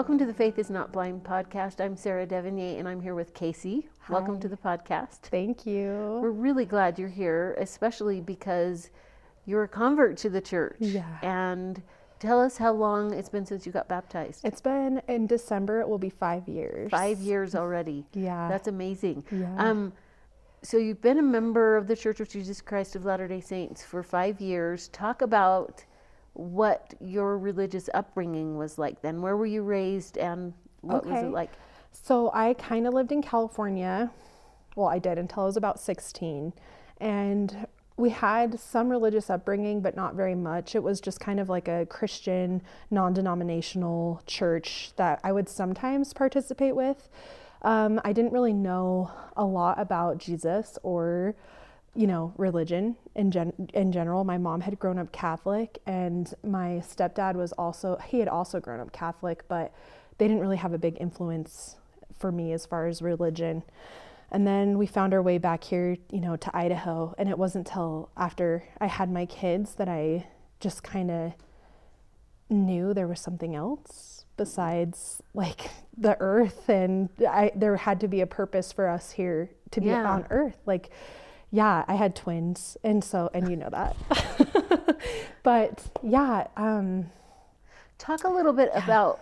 Welcome to the Faith is Not Blind podcast. I'm Sarah Devonier and I'm here with Casey. Hi. Welcome to the podcast. Thank you. We're really glad you're here, especially because you're a convert to the church. Yeah. And tell us how long it's been since you got baptized. It's been in December, it will be five years. Five years already. Yeah. That's amazing. Yeah. Um, so you've been a member of the Church of Jesus Christ of Latter day Saints for five years. Talk about what your religious upbringing was like then. Where were you raised and what was it like? So I kind of lived in California. Well, I did until I was about 16. And we had some religious upbringing, but not very much. It was just kind of like a Christian, non denominational church that I would sometimes participate with. Um, I didn't really know a lot about Jesus or, you know, religion in, gen- in general. My mom had grown up Catholic, and my stepdad was also, he had also grown up Catholic, but they didn't really have a big influence for me as far as religion. And then we found our way back here, you know, to Idaho. And it wasn't till after I had my kids that I just kind of knew there was something else besides like the earth and I there had to be a purpose for us here to be Yeah. on earth. Like yeah, I had twins and so and you know that. but yeah, um Talk a little bit about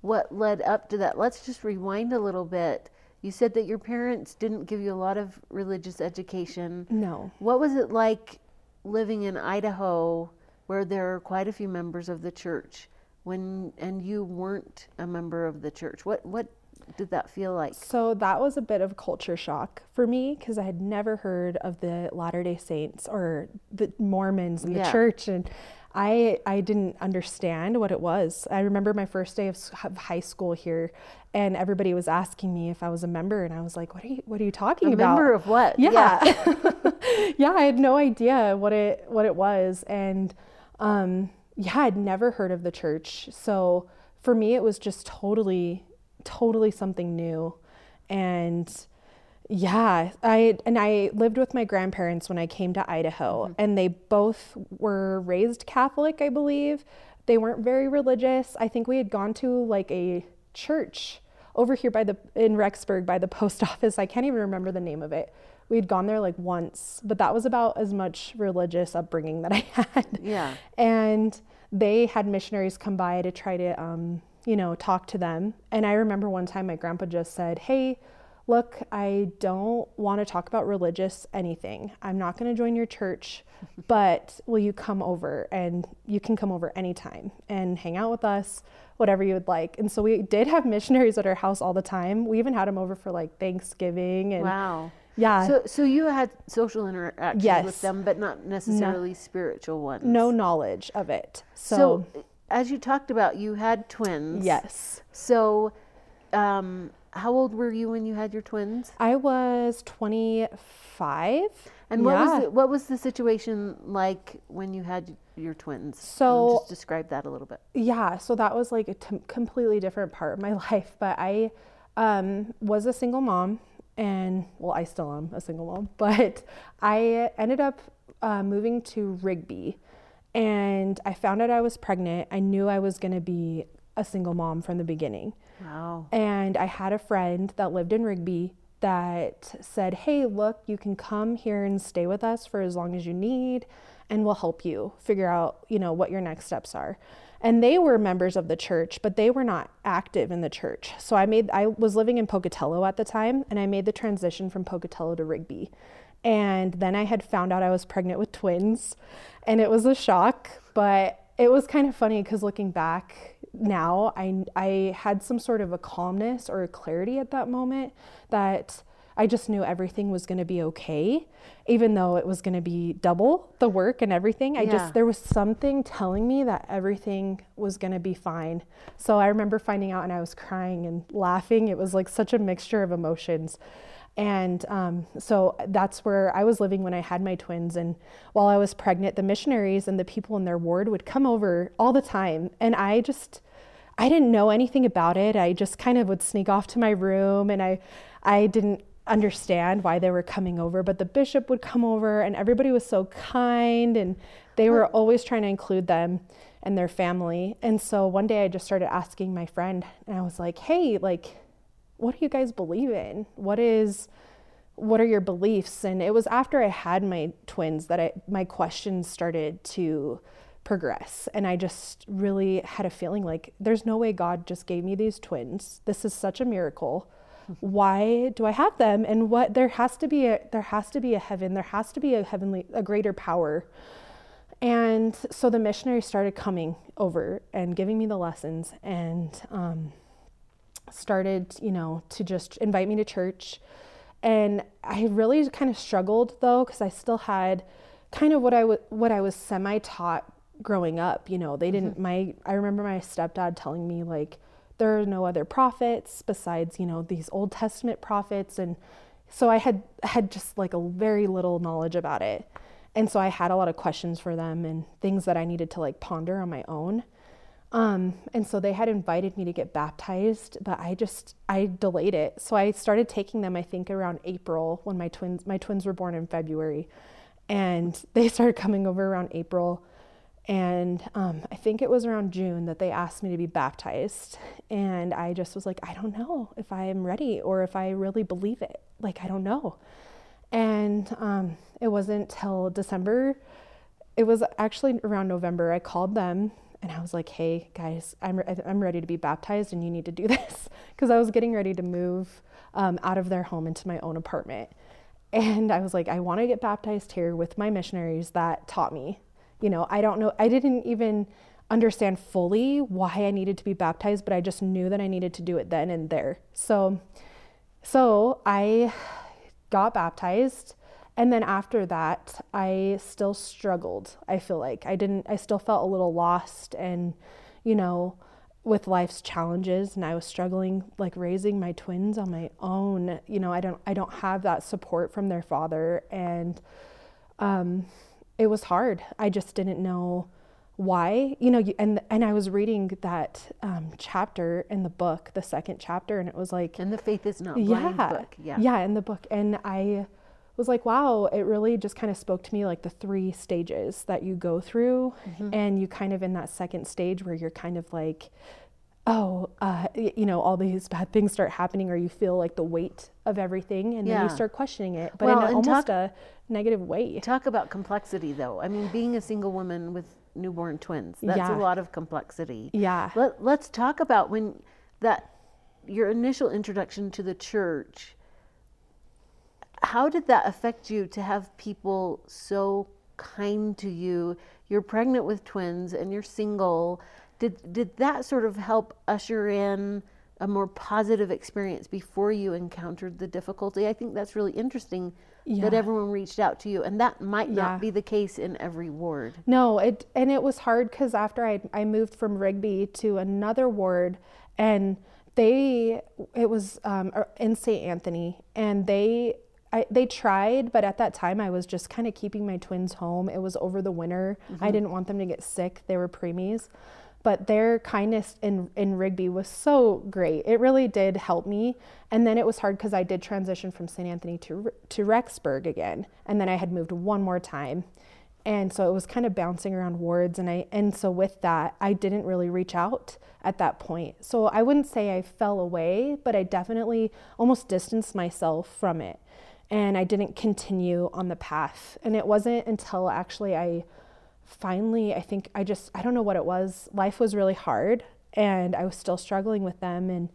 what led up to that. Let's just rewind a little bit. You said that your parents didn't give you a lot of religious education. no. What was it like living in Idaho where there are quite a few members of the church when and you weren't a member of the church? What what did that feel like? So that was a bit of culture shock for me because I had never heard of the Latter Day Saints or the Mormons in the Yeah. church, and I I didn't understand what it was. I remember my first day of, of high school here, and everybody was asking me if I was a member, and I was like, "What are you What are you talking A about?" member of what? yeah yeah i had no idea what it what it was and um yeah i'd never heard of the church so for me it was just totally totally something new and yeah i and i lived with my grandparents when i came to idaho and they both were raised catholic i believe they weren't very religious i think we had gone to like a church over here by the in Rexburg by the post office. I can't even remember the name of it. We'd gone there like once, but that was about as much religious upbringing that I had. Yeah. And they had missionaries come by to try to, um, you know, talk to them. And I remember one time my grandpa just said, "Hey, look, I don't want to talk about religious anything. I'm not going to join your church, but will you come over? And you can come over anytime and hang out with us, whatever you would like. And so we did have missionaries at our house all the time. We even had them over for like Thanksgiving and Wow. yeah, So so you had social interactions with them but not necessarily spiritual ones. no knowledge of it. So, So, as you talked about you had twins. yes, So um how old were you when you had your twins? I was 25. And what Yeah. was the, what was the situation like when you had your twins? So- Um, just describe that a little bit. Yeah, so that was like a t- completely different part of my life. But I um, was a single mom, and well, I still am a single mom. But I ended up uh, moving to Rigby, and I found out I was pregnant. I knew I was going to be a single mom from the beginning. Wow. And I had a friend that lived in Rigby that said, Hey, look, you can come here and stay with us for as long as you need, and we'll help you figure out, you know, what your next steps are. And they were members of the church, but they were not active in the church. So I made, I was living in Pocatello at the time, and I made the transition from Pocatello to Rigby. And then I had found out I was pregnant with twins, and it was a shock, but it was kind of funny because looking back now, I, I had some sort of a calmness or a clarity at that moment that I just knew everything was going to be okay, even though it was going to be double the work and everything. I Yeah. just, there was something telling me that everything was going to be fine. So I remember finding out and I was crying and laughing. It was like such a mixture of emotions. And um, so that's where I was living when I had my twins. And while I was pregnant, the missionaries and the people in their ward would come over all the time. And I just, I didn't know anything about it. I just kind of would sneak off to my room and I, I didn't understand why they were coming over, but the bishop would come over and everybody was so kind and they were always trying to include them and their family. And so one day I just started asking my friend and I was like, "Hey, like what do you guys believe in? What is what are your beliefs?" And it was after I had my twins that I my questions started to progress. And I just really had a feeling like there's no way God just gave me these twins. This is such a miracle why do I have them? And what there has to be a there has to be a heaven, there has to be a heavenly a greater power. And so the missionary started coming over and giving me the lessons and um, started, you know, to just invite me to church. And I really kind of struggled though, because I still had kind of what I was what I was semi taught growing up. You know, they didn't. Mm-hmm. My I remember my stepdad telling me like, there are no other prophets besides you know these old testament prophets and so i had had just like a very little knowledge about it and so i had a lot of questions for them and things that i needed to like ponder on my own um, and so they had invited me to get baptized but i just i delayed it so i started taking them i think around april when my twins my twins were born in february and they started coming over around april and um, I think it was around June that they asked me to be baptized. And I just was like, I don't know if I am ready or if I really believe it. Like, I don't know. And um, it wasn't till December, it was actually around November, I called them and I was like, hey, guys, I'm, re- I'm ready to be baptized and you need to do this. Because I was getting ready to move um, out of their home into my own apartment. And I was like, I want to get baptized here with my missionaries that taught me you know, I don't know, I didn't even understand fully why I needed to be baptized, but I just knew that I needed to do it then and there. So, so I got baptized. And then after that, I still struggled. I feel like I didn't, I still felt a little lost and, you know, with life's challenges and I was struggling like raising my twins on my own. You know, I don't I don't have that support from their father and um it was hard. I just didn't know why you know and and i was reading that um, chapter in the book the second chapter and it was like and the faith is not blind yeah book yeah yeah in the book and i was like wow it really just kind of spoke to me like the three stages that you go through mm-hmm. and you kind of in that second stage where you're kind of like oh uh, you know all these bad things start happening or you feel like the weight of everything and yeah. then you start questioning it but well, in a, almost talk, a negative way. Talk about complexity, though. I mean, being a single woman with newborn twins, that's yeah. a lot of complexity. Yeah. Let, let's talk about when that, your initial introduction to the church. How did that affect you to have people so kind to you? You're pregnant with twins and you're single. Did, did that sort of help usher in a more positive experience before you encountered the difficulty? I think that's really interesting yeah. that everyone reached out to you and that might not yeah. be the case in every ward no it and it was hard because after I, I moved from rigby to another ward and they it was um, er, in st anthony and they I, they tried, but at that time I was just kind of keeping my twins home. It was over the winter. Mm-hmm. I didn't want them to get sick. They were preemies but their kindness in, in Rigby was so great. It really did help me. And then it was hard because I did transition from St. Anthony to, to Rexburg again. And then I had moved one more time. And so it was kind of bouncing around wards. And, I, and so with that, I didn't really reach out at that point. So I wouldn't say I fell away, but I definitely almost distanced myself from it. And I didn't continue on the path. And it wasn't until actually I finally, I think I just, I don't know what it was. Life was really hard and I was still struggling with them and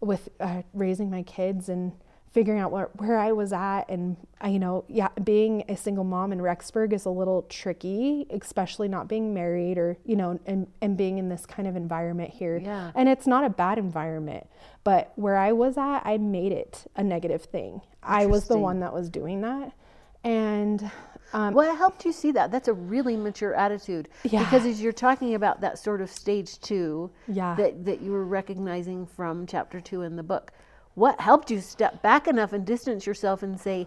with uh, raising my kids and figuring out where, where I was at. And, I, you know, yeah, being a single mom in Rexburg is a little tricky, especially not being married or, you know, and, and being in this kind of environment here. Yeah. And it's not a bad environment, but where I was at, I made it a negative thing. I was the one that was doing that. And um, what helped you see that? That's a really mature attitude. Yeah. Because as you're talking about that sort of stage two yeah. that, that you were recognizing from chapter two in the book, what helped you step back enough and distance yourself and say,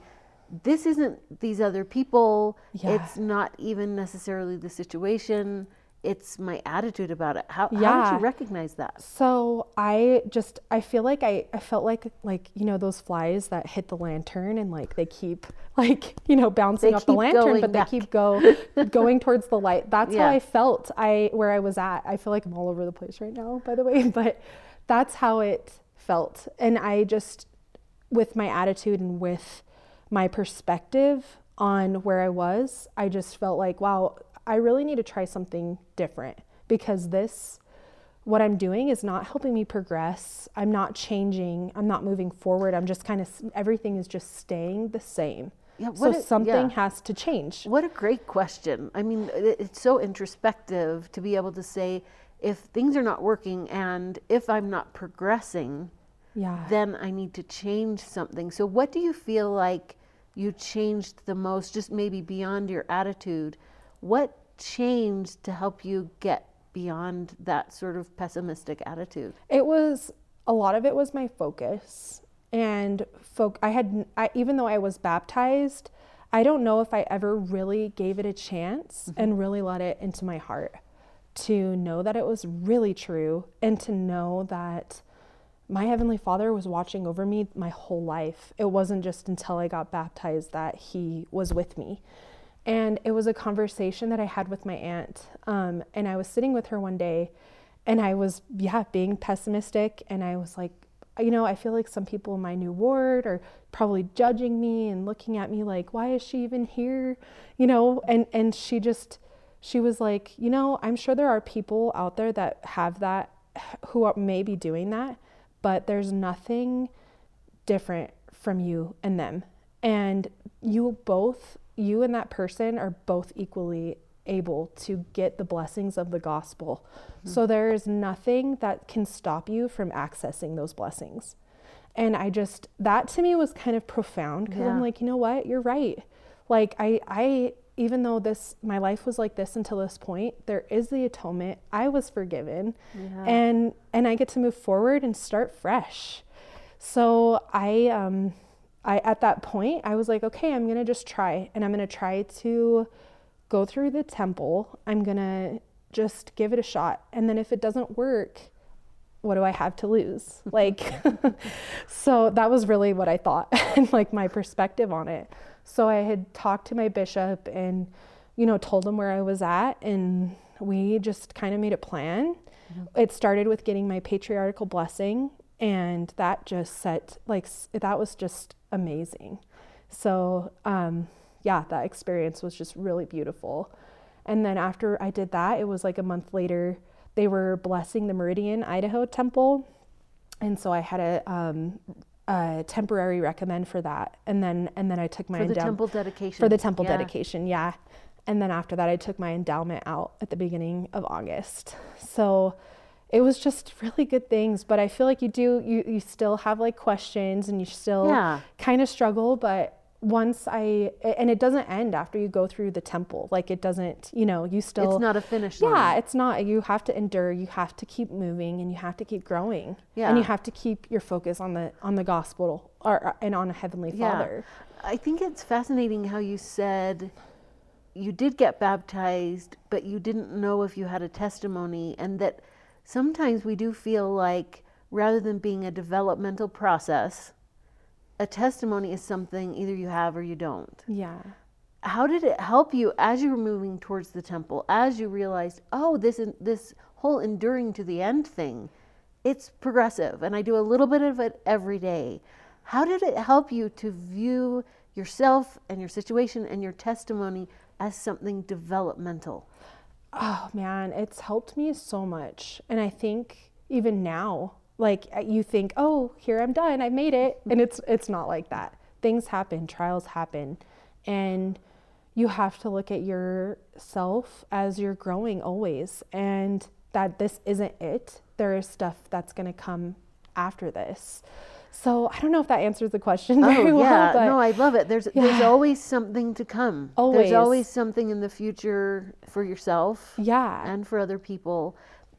this isn't these other people. Yeah. It's not even necessarily the situation. it's my attitude about it. How, how did you recognize that? So I just I feel like I, I felt like like you know those flies that hit the lantern and like they keep like you know bouncing They off the lantern but back. they keep go going towards the light. That's Yeah. how I felt I where I was at. I feel like I'm all over the place right now by the way, but that's how it felt. And I just with my attitude and with my perspective on where I was, I just felt like, wow, I really need to try something different because this, what I'm doing is not helping me progress. I'm not changing. I'm not moving forward. I'm just kind of, everything is just staying the same. Yeah, so a- something yeah. has to change. What a great question. I mean, it's so introspective to be able to say, if things are not working and if I'm not progressing, Yeah. then I need to change something. So, what do you feel like you changed the most, just maybe beyond your attitude? What changed to help you get beyond that sort of pessimistic attitude? It was a lot of it was my focus and folk I had I, even though I was baptized, I don't know if I ever really gave it a chance mm-hmm. and really let it into my heart to know that it was really true and to know that my heavenly father was watching over me my whole life. It wasn't just until I got baptized that he was with me. And it was a conversation that I had with my aunt. Um, and I was sitting with her one day and I was, yeah, being pessimistic. And I was like, you know, I feel like some people in my new ward are probably judging me and looking at me like, why is she even here? You know, and, and she just, she was like, you know, I'm sure there are people out there that have that, who are maybe doing that, but there's nothing different from you and them. And you both, you and that person are both equally able to get the blessings of the gospel. Mm-hmm. So there is nothing that can stop you from accessing those blessings. And I just, that to me was kind of profound because Yeah. I'm like, you know what? You're right. Like, I, I, even though this, my life was like this until this point, there is the atonement. I was forgiven Yeah. and, and I get to move forward and start fresh. So I, um, I at that point I was like, okay, I'm gonna just try, and I'm gonna try to go through the temple. I'm gonna just give it a shot, and then if it doesn't work, what do I have to lose? Like, so that was really what I thought and like my perspective on it. So I had talked to my bishop and, you know, told him where I was at, and we just kind of made a plan. It started with getting my patriarchal blessing, and that just set like that was just amazing. So, um, yeah, that experience was just really beautiful. And then after I did that, it was like a month later, they were blessing the Meridian, Idaho temple. And so I had a, um, a temporary recommend for that. And then, and then I took my endowment For the endow- temple dedication. for the temple Yeah. dedication. Yeah. And then after that, I took my endowment out at the beginning of August. So it was just really good things. But I feel like you do, you, you still have like questions and you still Yeah. kind of struggle. But once I, and it doesn't end after you go through the temple. Like it doesn't, you know, you still. It's not a finish line. Yeah, it's not. You have to endure. You have to keep moving, and you have to keep growing. Yeah. and you have to keep your focus on the on the gospel, or and on a heavenly Father. I think it's fascinating how you said you did get baptized, but you didn't know if you had a testimony, and that sometimes we do feel like rather than being a developmental process, a testimony is something either you have or you don't. Yeah. How did it help you as you were moving towards the temple, as you realized, oh, this this whole enduring to the end thing, it's progressive, and I do a little bit of it every day. How did it help you to view yourself and your situation and your testimony as something developmental? Oh man, it's helped me so much. And I think even now, like uh, you think, "Oh, here I'm done. I made it." And it's it's not like that. Things happen, trials happen, and you have to look at yourself as you're growing always and that this isn't it. There is stuff that's going to come after this. So, I don't know if that answers the question very Oh well, yeah, but no, I love it. There's there's always something to come. Always. There's always something in the future for yourself. yeah. and for other people.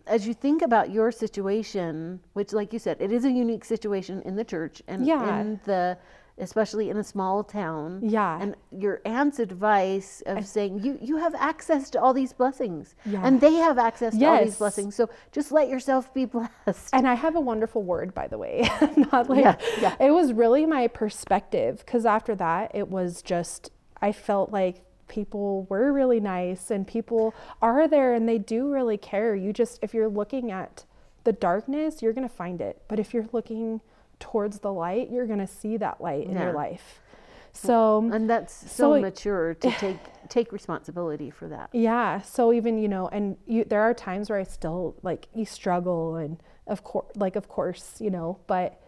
As you think about your situation, which, like you said, it is a unique situation in the church and Yeah. in the especially in a small town. Yeah. And your aunt's advice of saying you you have access to all these blessings, Yeah. and they have access to all these blessings. So just let yourself be blessed. And I have a wonderful word, by the way. Not like Yeah, yeah. it was really my perspective because after that, it was just I felt like people were really nice and people are there and they do really care. You just if you're looking at the darkness, you're gonna find it. But if you're looking towards the light, you're gonna see that light in Yeah. your life. Mm. So and that's so, So- mature to take take responsibility for that. Yeah. So even you know, and you, there are times where I still like you struggle, and of course, like of course, you know, but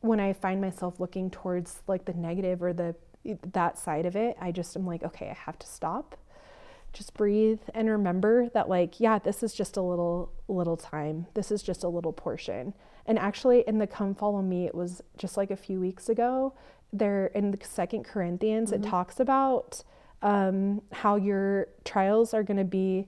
when I find myself looking towards like the negative or the that side of it, I just am like, okay, I have to stop, just breathe, and remember that like, yeah, this is just a little little time. This is just a little portion. And actually, in the "Come Follow Me," it was just like a few weeks ago. There in the Second Corinthians, it talks about um, how your trials are going to be,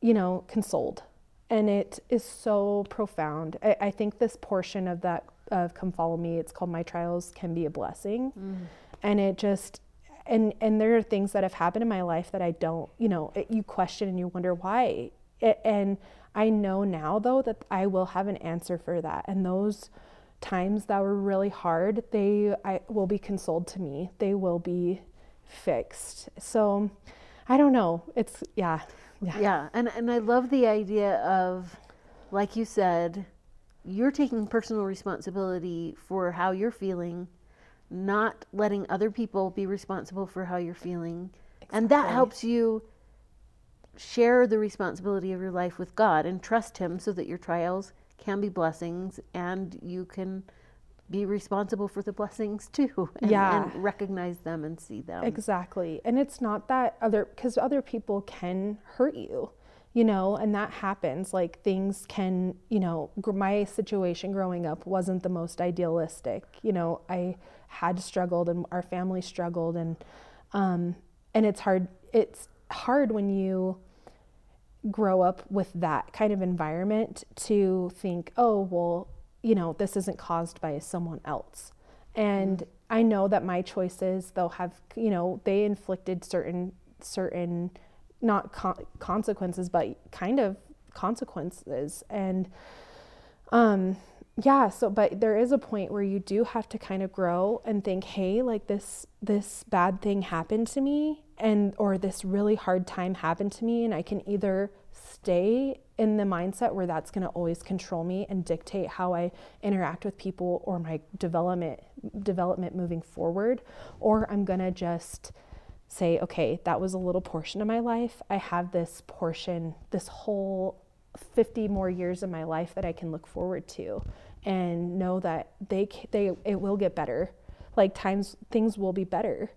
you know, consoled. And it is so profound. I, I think this portion of that, of Come Follow Me, it's called My Trials Can Be a Blessing. And it just, and, and there are things that have happened in my life that I don't, you know, it, you question and you wonder why. It, and I know now, though, that I will have an answer for that. And those times that were really hard, they I, will be consoled to me. They will be fixed. So I don't know. It's yeah. Yeah. Yeah, and and I love the idea of, like you said, you're taking personal responsibility for how you're feeling, not letting other people be responsible for how you're feeling, and that helps you share the responsibility of your life with God and trust Him, so that your trials can be blessings, and you can be responsible for the blessings too, and, Yeah. and recognize them and see them. Exactly. And it's not that other because other people can hurt you, you know, and that happens. Like things can, you know, gr- my situation growing up wasn't the most idealistic. You know, I had struggled and our family struggled and um and it's hard it's hard when you grow up with that kind of environment to think, oh, well, you know, this isn't caused by someone else. And I know that my choices, though, have, you know, they inflicted certain, certain, not con- consequences, but kind of consequences. And, um, yeah, so, but there is a point where you do have to kind of grow and think, hey, like this, this bad thing happened to me and, or this really hard time happened to me. And I can either stay in the mindset where that's going to always control me and dictate how I interact with people or my development development moving forward or I'm going to just say okay that was a little portion of my life I have this portion this whole 50 more years of my life that I can look forward to and know that they they it will get better like times things will be better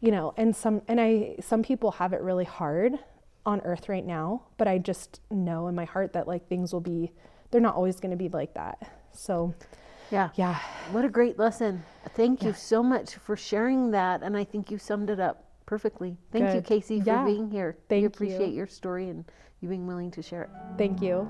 you know and some and I some people have it really hard on earth right now but I just know in my heart that like things will be they're not always going to be like that so Yeah. yeah What a great lesson. Thank you so much for sharing that. And I think you summed it up perfectly. Thank you, Good. Casey, for being here. Thank we you. appreciate your story and you being willing to share it. thank you